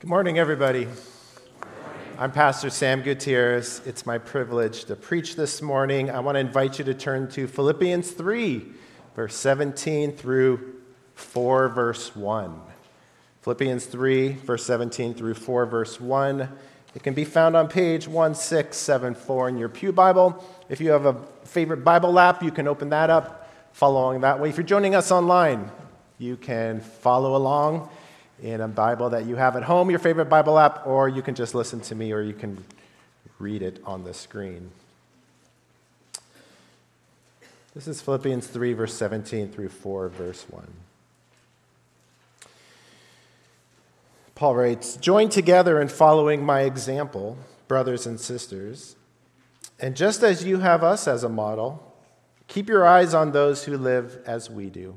Good morning, everybody. I'm Pastor Sam Gutierrez. It's my privilege to preach this morning. I want to invite you to turn to Philippians 3, verse 17 through 4, verse 1. Philippians 3, verse 17 through 4, verse 1. It can be found on page 1674 in your Pew Bible. If you have a favorite Bible app, you can open that up, follow along that way. If you're joining us online, you can follow along in a Bible that you have at home, your favorite Bible app, or you can just listen to me or you can read it on the screen. This is Philippians 3, verse 17 through 4, verse 1. Paul writes Join together in following my example, brothers and sisters. And just as you have us as a model, keep your eyes on those who live as we do.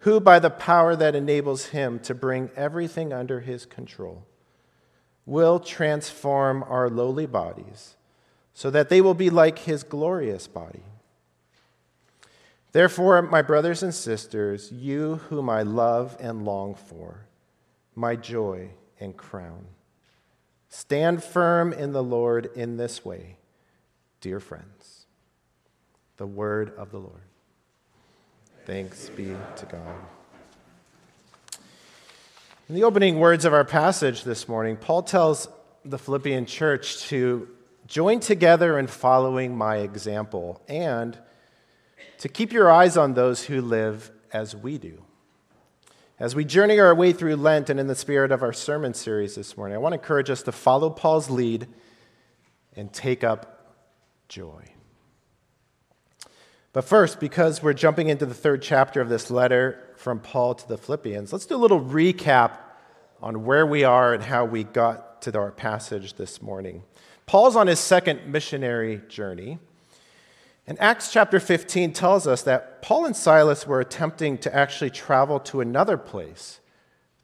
who, by the power that enables him to bring everything under his control, will transform our lowly bodies so that they will be like his glorious body. Therefore, my brothers and sisters, you whom I love and long for, my joy and crown, stand firm in the Lord in this way, dear friends. The word of the Lord. Thanks be to God. In the opening words of our passage this morning, Paul tells the Philippian church to join together in following my example and to keep your eyes on those who live as we do. As we journey our way through Lent and in the spirit of our sermon series this morning, I want to encourage us to follow Paul's lead and take up joy. But first, because we're jumping into the third chapter of this letter from Paul to the Philippians, let's do a little recap on where we are and how we got to our passage this morning. Paul's on his second missionary journey. And Acts chapter 15 tells us that Paul and Silas were attempting to actually travel to another place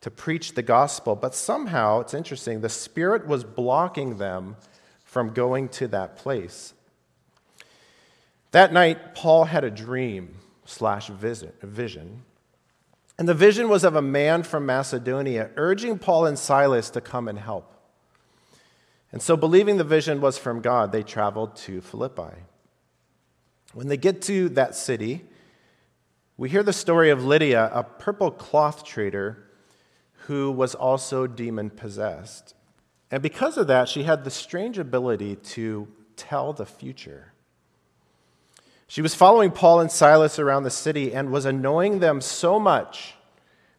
to preach the gospel, but somehow, it's interesting, the Spirit was blocking them from going to that place. That night, Paul had a dream slash vision. And the vision was of a man from Macedonia urging Paul and Silas to come and help. And so, believing the vision was from God, they traveled to Philippi. When they get to that city, we hear the story of Lydia, a purple cloth trader who was also demon possessed. And because of that, she had the strange ability to tell the future. She was following Paul and Silas around the city and was annoying them so much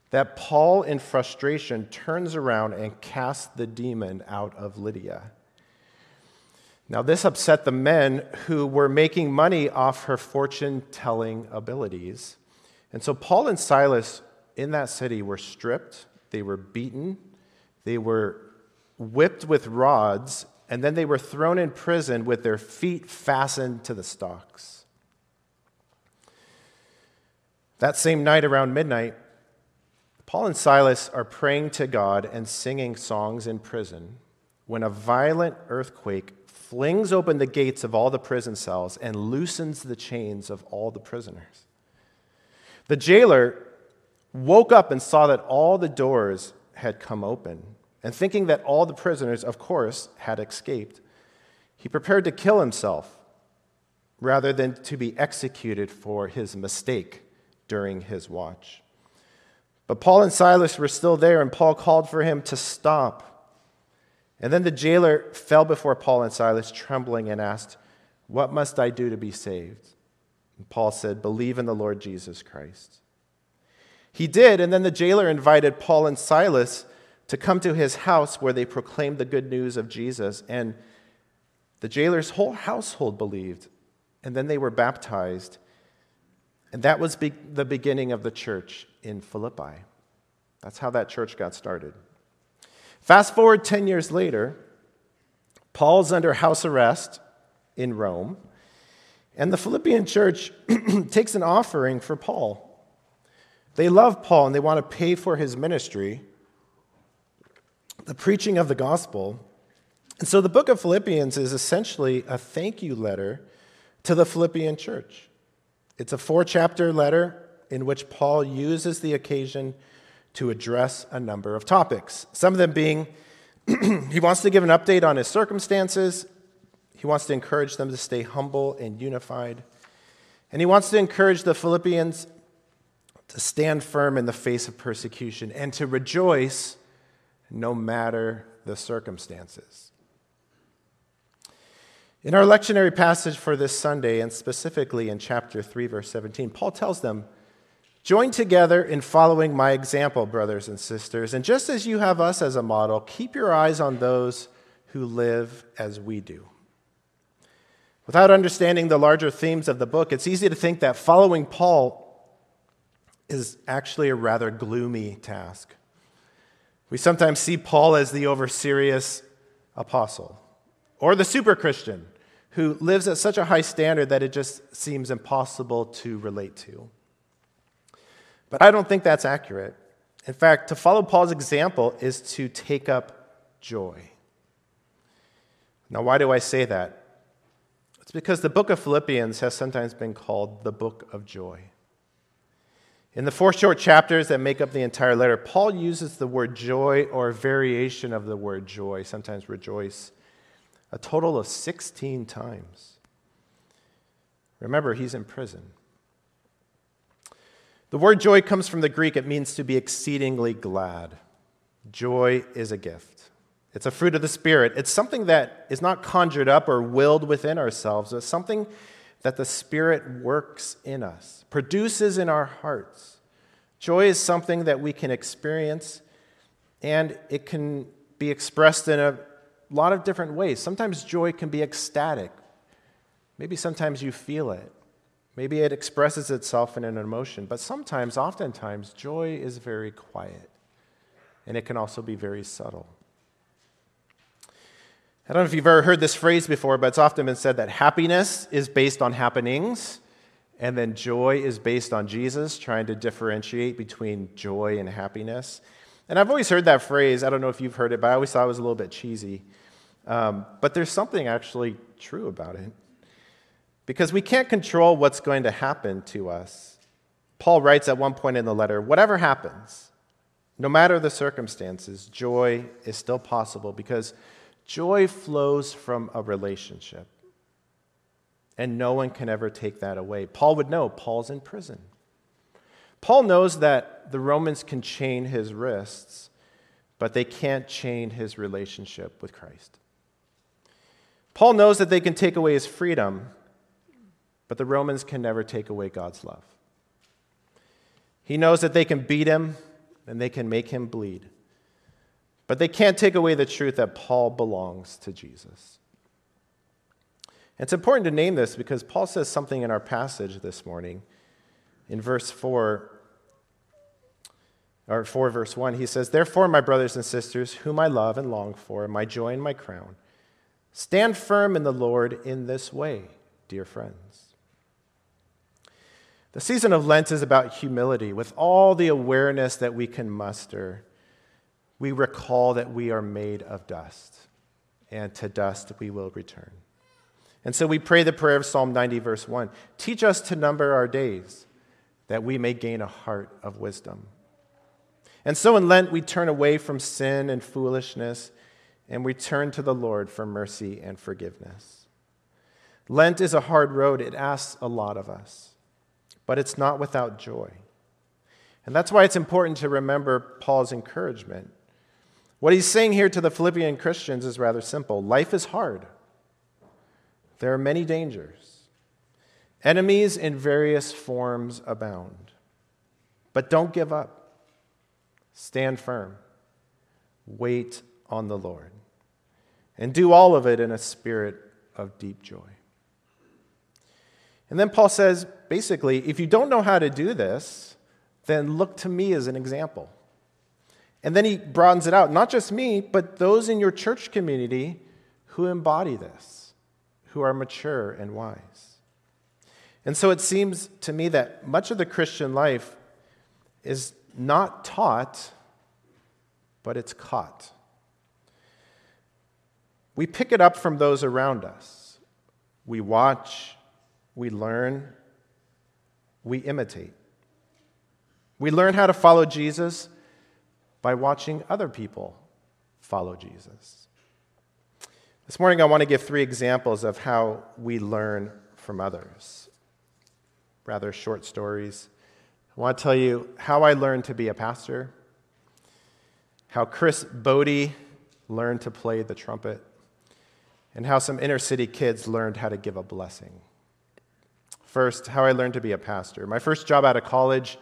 that Paul, in frustration, turns around and casts the demon out of Lydia. Now, this upset the men who were making money off her fortune telling abilities. And so, Paul and Silas in that city were stripped, they were beaten, they were whipped with rods, and then they were thrown in prison with their feet fastened to the stocks. That same night around midnight, Paul and Silas are praying to God and singing songs in prison when a violent earthquake flings open the gates of all the prison cells and loosens the chains of all the prisoners. The jailer woke up and saw that all the doors had come open, and thinking that all the prisoners, of course, had escaped, he prepared to kill himself rather than to be executed for his mistake during his watch. But Paul and Silas were still there, and Paul called for him to stop. And then the jailer fell before Paul and Silas, trembling, and asked, What must I do to be saved? And Paul said, Believe in the Lord Jesus Christ. He did, and then the jailer invited Paul and Silas to come to his house where they proclaimed the good news of Jesus. And the jailer's whole household believed, and then they were baptized. And that was be- the beginning of the church in Philippi. That's how that church got started. Fast forward 10 years later, Paul's under house arrest in Rome, and the Philippian church takes an offering for Paul. They love Paul and they want to pay for his ministry, the preaching of the gospel. And so the book of Philippians is essentially a thank you letter to the Philippian church. It's a four chapter letter in which Paul uses the occasion to address a number of topics. Some of them being he wants to give an update on his circumstances, he wants to encourage them to stay humble and unified, and he wants to encourage the Philippians to stand firm in the face of persecution and to rejoice no matter the circumstances. In our lectionary passage for this Sunday, and specifically in chapter 3, verse 17, Paul tells them, Join together in following my example, brothers and sisters, and just as you have us as a model, keep your eyes on those who live as we do. Without understanding the larger themes of the book, it's easy to think that following Paul is actually a rather gloomy task. We sometimes see Paul as the over serious apostle or the super Christian who lives at such a high standard that it just seems impossible to relate to. But I don't think that's accurate. In fact, to follow Paul's example is to take up joy. Now, why do I say that? It's because the book of Philippians has sometimes been called the book of joy. In the four short chapters that make up the entire letter, Paul uses the word joy or a variation of the word joy, sometimes rejoice, a total of 16 times. Remember, he's in prison. The word joy comes from the Greek, it means to be exceedingly glad. Joy is a gift. It's a fruit of the Spirit. It's something that is not conjured up or willed within ourselves. It's something that the Spirit works in us, produces in our hearts. Joy is something that we can experience, and it can be expressed in a lot of different ways. Sometimes joy can be ecstatic. Maybe sometimes you feel it. Maybe it expresses itself in an emotion. But sometimes, oftentimes, joy is very quiet, and it can also be very subtle. I don't know if you've ever heard this phrase before, but it's often been said that happiness is based on happenings, and then joy is based on Jesus, trying to differentiate between joy and happiness. And I've always heard that phrase. I don't know if you've heard it, but I always thought it was a little bit cheesy. Um, but there's something actually true about it. Because we can't control what's going to happen to us. Paul writes at one point in the letter whatever happens, no matter the circumstances, joy is still possible because Joy flows from a relationship. And no one can ever take that away. Paul would know Paul's in prison. Paul knows that the Romans can chain his wrists, but they can't chain his relationship with Christ. Paul knows that they can take away his freedom, but the Romans can never take away God's love. He knows that they can beat him and they can make him bleed. But they can't take away the truth that Paul belongs to Jesus. It's important to name this because Paul says something in our passage this morning. In verse 4, or 4 verse 1, he says, Therefore, my brothers and sisters, whom I love and long for, my joy and my crown, stand firm in the Lord in this way, dear friends. The season of Lent is about humility with all the awareness that we can muster we recall that we are made of dust, and to dust we will return. And so we pray the prayer of Psalm 90, verse 1 Teach us to number our days, that we may gain a heart of wisdom. And so in Lent, we turn away from sin and foolishness, and we turn to the Lord for mercy and forgiveness. Lent is a hard road, it asks a lot of us, but it's not without joy. And that's why it's important to remember Paul's encouragement what he's saying here to the Philippian Christians is rather simple life is hard, there are many dangers. Enemies in various forms abound. But don't give up. Stand firm. Wait on the Lord. And do all of it in a spirit of deep joy. And then Paul says basically, if you don't know how to do this, then look to me as an example. And then he broadens it out not just me, but those in your church community who embody this, who are mature and wise. And so it seems to me that much of the Christian life is not taught, but it's caught. We pick it up from those around us. We watch, we learn, we imitate. We learn how to follow Jesus by watching other people follow Jesus. This morning, I want to give three examples of how we learn from others. Rather short stories. I want to tell you how I learned to be a pastor, how Chris Botti learned to play the trumpet, and how some inner city kids learned how to give a blessing. First, how I learned to be a pastor. My first job out of college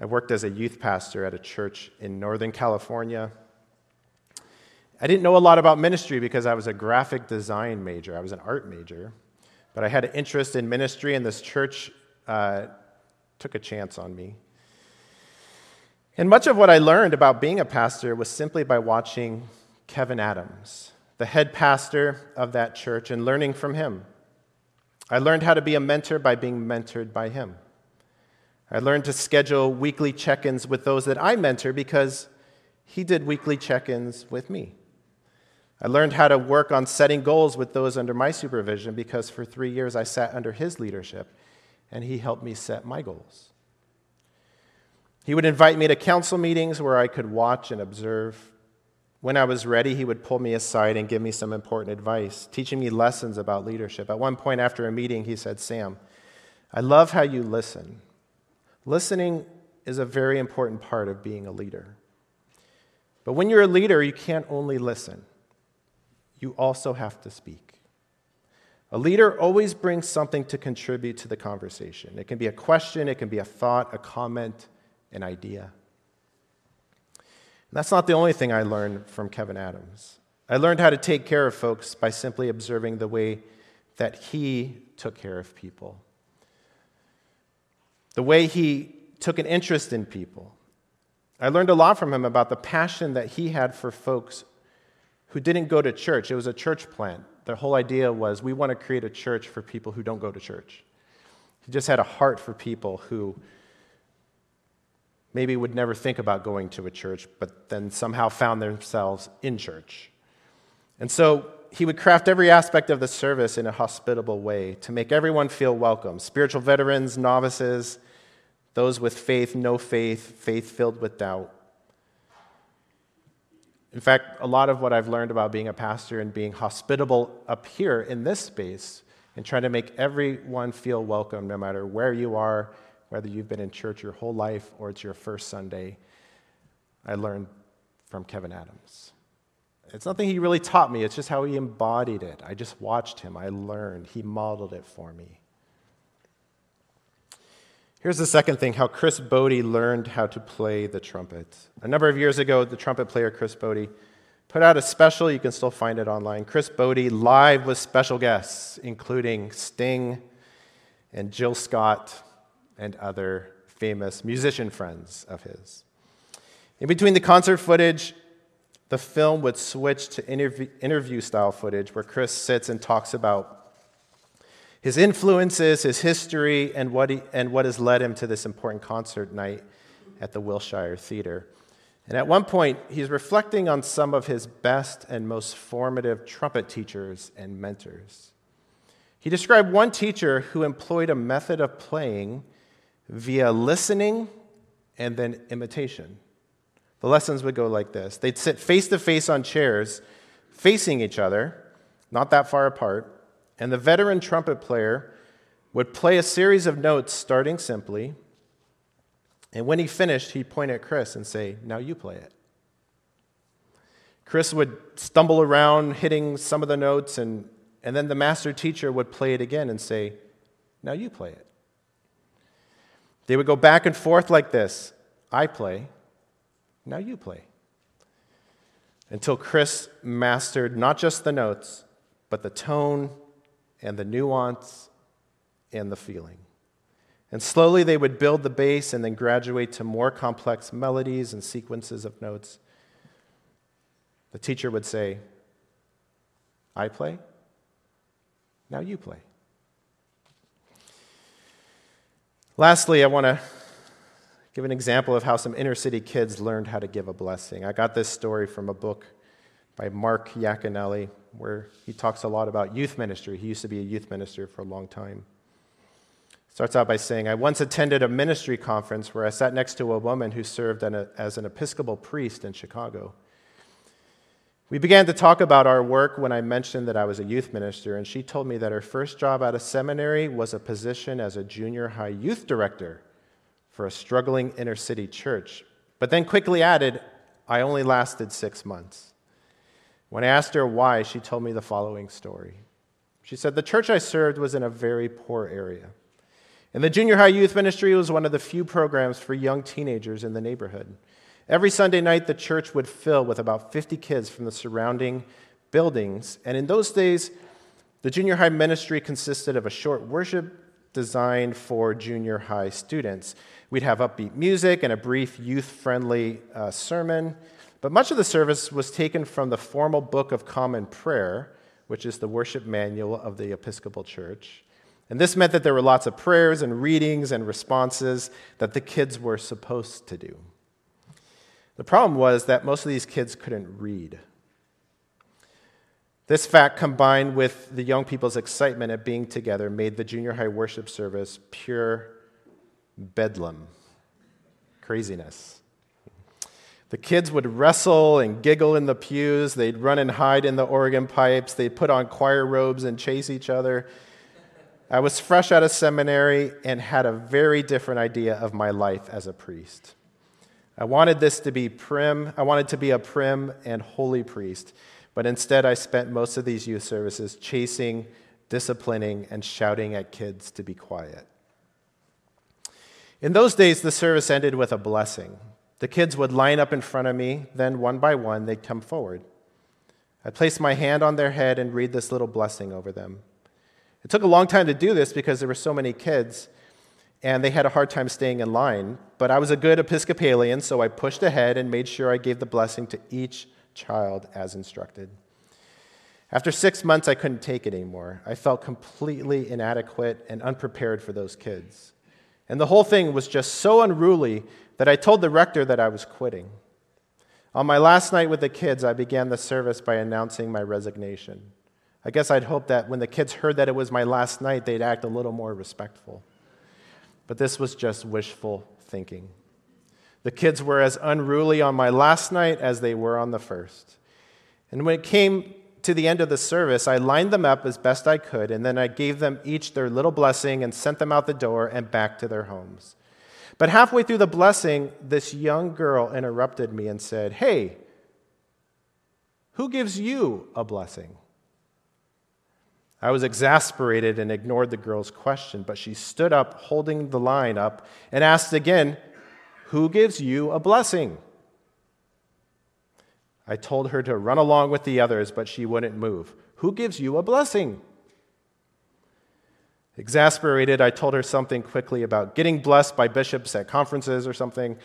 I worked as a youth pastor at a church in Northern California. I didn't know a lot about ministry because I was a graphic design major, I was an art major. But I had an interest in ministry, and this church uh, took a chance on me. And much of what I learned about being a pastor was simply by watching Kevin Adams, the head pastor of that church, and learning from him. I learned how to be a mentor by being mentored by him. I learned to schedule weekly check ins with those that I mentor because he did weekly check ins with me. I learned how to work on setting goals with those under my supervision because for three years I sat under his leadership and he helped me set my goals. He would invite me to council meetings where I could watch and observe. When I was ready, he would pull me aside and give me some important advice, teaching me lessons about leadership. At one point after a meeting, he said, Sam, I love how you listen. Listening is a very important part of being a leader. But when you're a leader, you can't only listen, you also have to speak. A leader always brings something to contribute to the conversation. It can be a question, it can be a thought, a comment, an idea. And that's not the only thing I learned from Kevin Adams. I learned how to take care of folks by simply observing the way that he took care of people the way he took an interest in people. I learned a lot from him about the passion that he had for folks who didn't go to church. It was a church plant. The whole idea was we want to create a church for people who don't go to church. He just had a heart for people who maybe would never think about going to a church, but then somehow found themselves in church. And so he would craft every aspect of the service in a hospitable way to make everyone feel welcome spiritual veterans, novices, those with faith, no faith, faith filled with doubt. In fact, a lot of what I've learned about being a pastor and being hospitable up here in this space and trying to make everyone feel welcome no matter where you are, whether you've been in church your whole life or it's your first Sunday, I learned from Kevin Adams. It's nothing he really taught me, it's just how he embodied it. I just watched him, I learned. He modeled it for me. Here's the second thing how Chris Botti learned how to play the trumpet. A number of years ago, the trumpet player Chris Botti put out a special, you can still find it online. Chris Botti live with special guests, including Sting and Jill Scott and other famous musician friends of his. In between the concert footage the film would switch to interview, style footage where Chris sits and talks about his influences, his history, and what, he, and what has led him to this important concert night at the Wilshire Theater. And at one point, he's reflecting on some of his best and most formative trumpet teachers and mentors. He described one teacher who employed a method of playing via listening and then imitation. The lessons would go like this they'd sit face to face on chairs, facing each other, not that far apart, and the veteran trumpet player would play a series of notes starting simply. And when he finished, he'd point at Chris and say, Now you play it. Chris would stumble around hitting some of the notes, and, and then the master teacher would play it again and say, Now you play it. They would go back and forth like this I play, now you play. Until Chris mastered not just the notes, but the tone and the nuance and the feeling. And slowly they would build the bass and then graduate to more complex melodies and sequences of notes. The teacher would say, I play, now you play. Lastly, I want to give an example of how some inner city kids learned how to give a blessing. I got this story from a book by Mark Yaconelli, where he talks a lot about youth ministry. He used to be a youth minister for a long time. Starts out by saying, I once attended a ministry conference where I sat next to a woman who served as an Episcopal priest in Chicago. We began to talk about our work when I mentioned that I was a youth minister, and she told me that her first job out of seminary was a position as a junior high youth director for a struggling inner city church, but then quickly added, I only lasted six months. When I asked her why, she told me the following story. She said, The church I served was in a very poor area. And the junior high youth ministry was one of the few programs for young teenagers in the neighborhood. Every Sunday night, the church would fill with about 50 kids from the surrounding buildings. And in those days, the junior high ministry consisted of a short worship designed for junior high students. We'd have upbeat music and a brief youth friendly uh, sermon. But much of the service was taken from the formal Book of Common Prayer, which is the worship manual of the Episcopal Church. And this meant that there were lots of prayers and readings and responses that the kids were supposed to do. The problem was that most of these kids couldn't read. This fact, combined with the young people's excitement at being together, made the junior high worship service pure bedlam, craziness. The kids would wrestle and giggle in the pews. They'd run and hide in the organ pipes. They'd put on choir robes and chase each other. I was fresh out of seminary and had a very different idea of my life as a priest. I wanted this to be prim, I wanted to be a prim and holy priest, but instead I spent most of these youth services chasing, disciplining, and shouting at kids to be quiet. In those days, the service ended with a blessing. The kids would line up in front of me, then one by one, they'd come forward. I'd place my hand on their head and read this little blessing over them. It took a long time to do this because there were so many kids, and they had a hard time staying in line. But I was a good Episcopalian, so I pushed ahead and made sure I gave the blessing to each child as instructed. After six months, I couldn't take it anymore. I felt completely inadequate and unprepared for those kids. And the whole thing was just so unruly that I told the rector that I was quitting. On my last night with the kids, I began the service by announcing my resignation. I guess I'd hoped that when the kids heard that it was my last night, they'd act a little more respectful. But this was just wishful thinking. The kids were as unruly on my last night as they were on the first. And when it came to the end of the service, I lined them up as best I could, and then I gave them each their little blessing and sent them out the door and back to their homes. But halfway through the blessing, this young girl interrupted me and said, Hey, who gives you a blessing? I was exasperated and ignored the girl's question, but she stood up, holding the line up, and asked again, Who gives you a blessing? I told her to run along with the others, but she wouldn't move. Who gives you a blessing? Exasperated, I told her something quickly about getting blessed by bishops at conferences or something,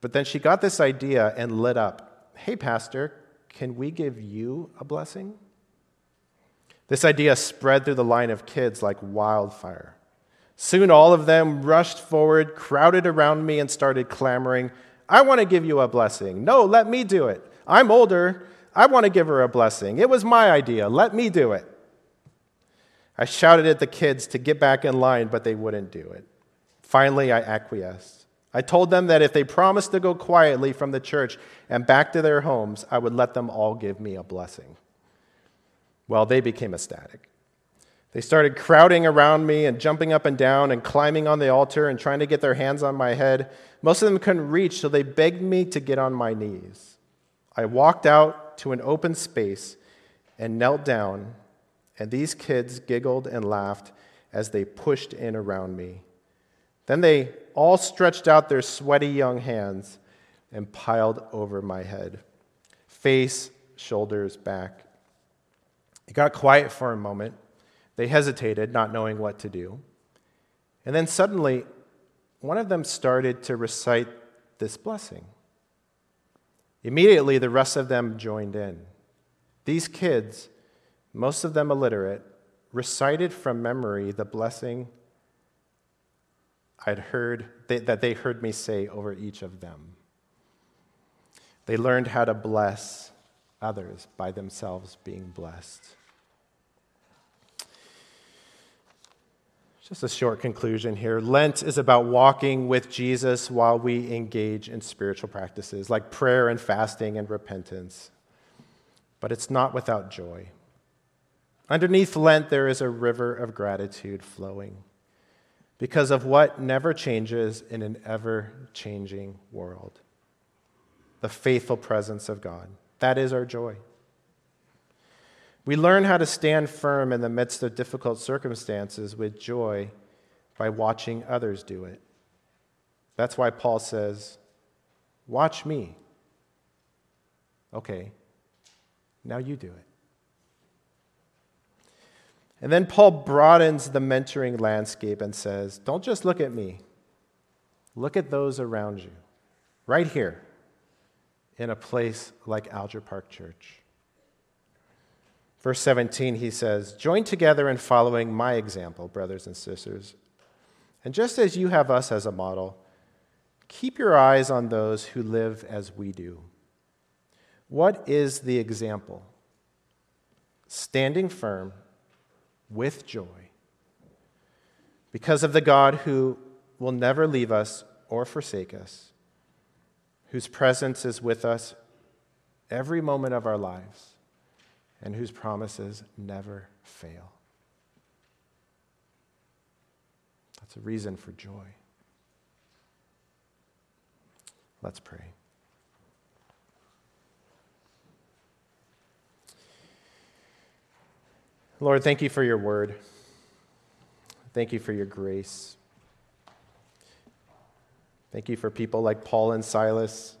but then she got this idea and lit up. Hey, Pastor, can we give you a blessing? This idea spread through the line of kids like wildfire. Soon all of them rushed forward, crowded around me, and started clamoring, I want to give you a blessing. No, let me do it. I'm older. I want to give her a blessing. It was my idea. Let me do it. I shouted at the kids to get back in line, but they wouldn't do it. Finally, I acquiesced. I told them that if they promised to go quietly from the church and back to their homes, I would let them all give me a blessing. Well, they became ecstatic. They started crowding around me and jumping up and down and climbing on the altar and trying to get their hands on my head. Most of them couldn't reach, so they begged me to get on my knees. I walked out to an open space and knelt down, and these kids giggled and laughed as they pushed in around me. Then they all stretched out their sweaty young hands and piled over my head face, shoulders, back. It got quiet for a moment. They hesitated, not knowing what to do. And then suddenly, one of them started to recite this blessing. Immediately, the rest of them joined in. These kids, most of them illiterate, recited from memory the blessing I'd heard that they heard me say over each of them. They learned how to bless others by themselves being blessed. Just a short conclusion here. Lent is about walking with Jesus while we engage in spiritual practices like prayer and fasting and repentance. But it's not without joy. Underneath Lent, there is a river of gratitude flowing because of what never changes in an ever changing world the faithful presence of God. That is our joy. We learn how to stand firm in the midst of difficult circumstances with joy by watching others do it. That's why Paul says, Watch me. Okay, now you do it. And then Paul broadens the mentoring landscape and says, Don't just look at me, look at those around you, right here in a place like Alger Park Church. Verse 17, he says, Join together in following my example, brothers and sisters. And just as you have us as a model, keep your eyes on those who live as we do. What is the example? Standing firm with joy because of the God who will never leave us or forsake us, whose presence is with us every moment of our lives and whose promises never fail. That's a reason for joy. Let's pray. Lord, thank you for your word. Thank you for your grace. Thank you for people like Paul and Silas.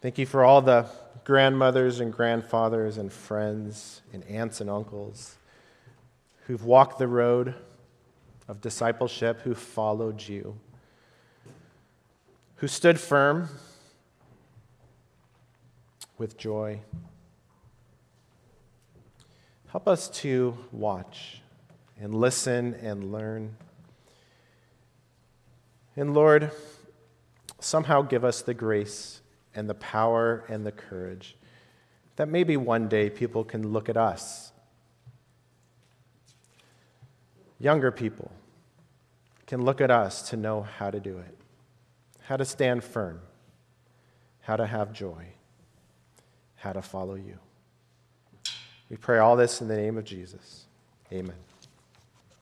Thank you for all the grandmothers and grandfathers and friends and aunts and uncles who've walked the road of discipleship, who followed you, who stood firm with joy. Help us to watch and listen and learn. And Lord, somehow give us the grace and the power and the courage that maybe one day people can look at us. Younger people can look at us to know how to do it, how to stand firm, how to have joy, how to follow you. We pray all this in the name of Jesus. Amen.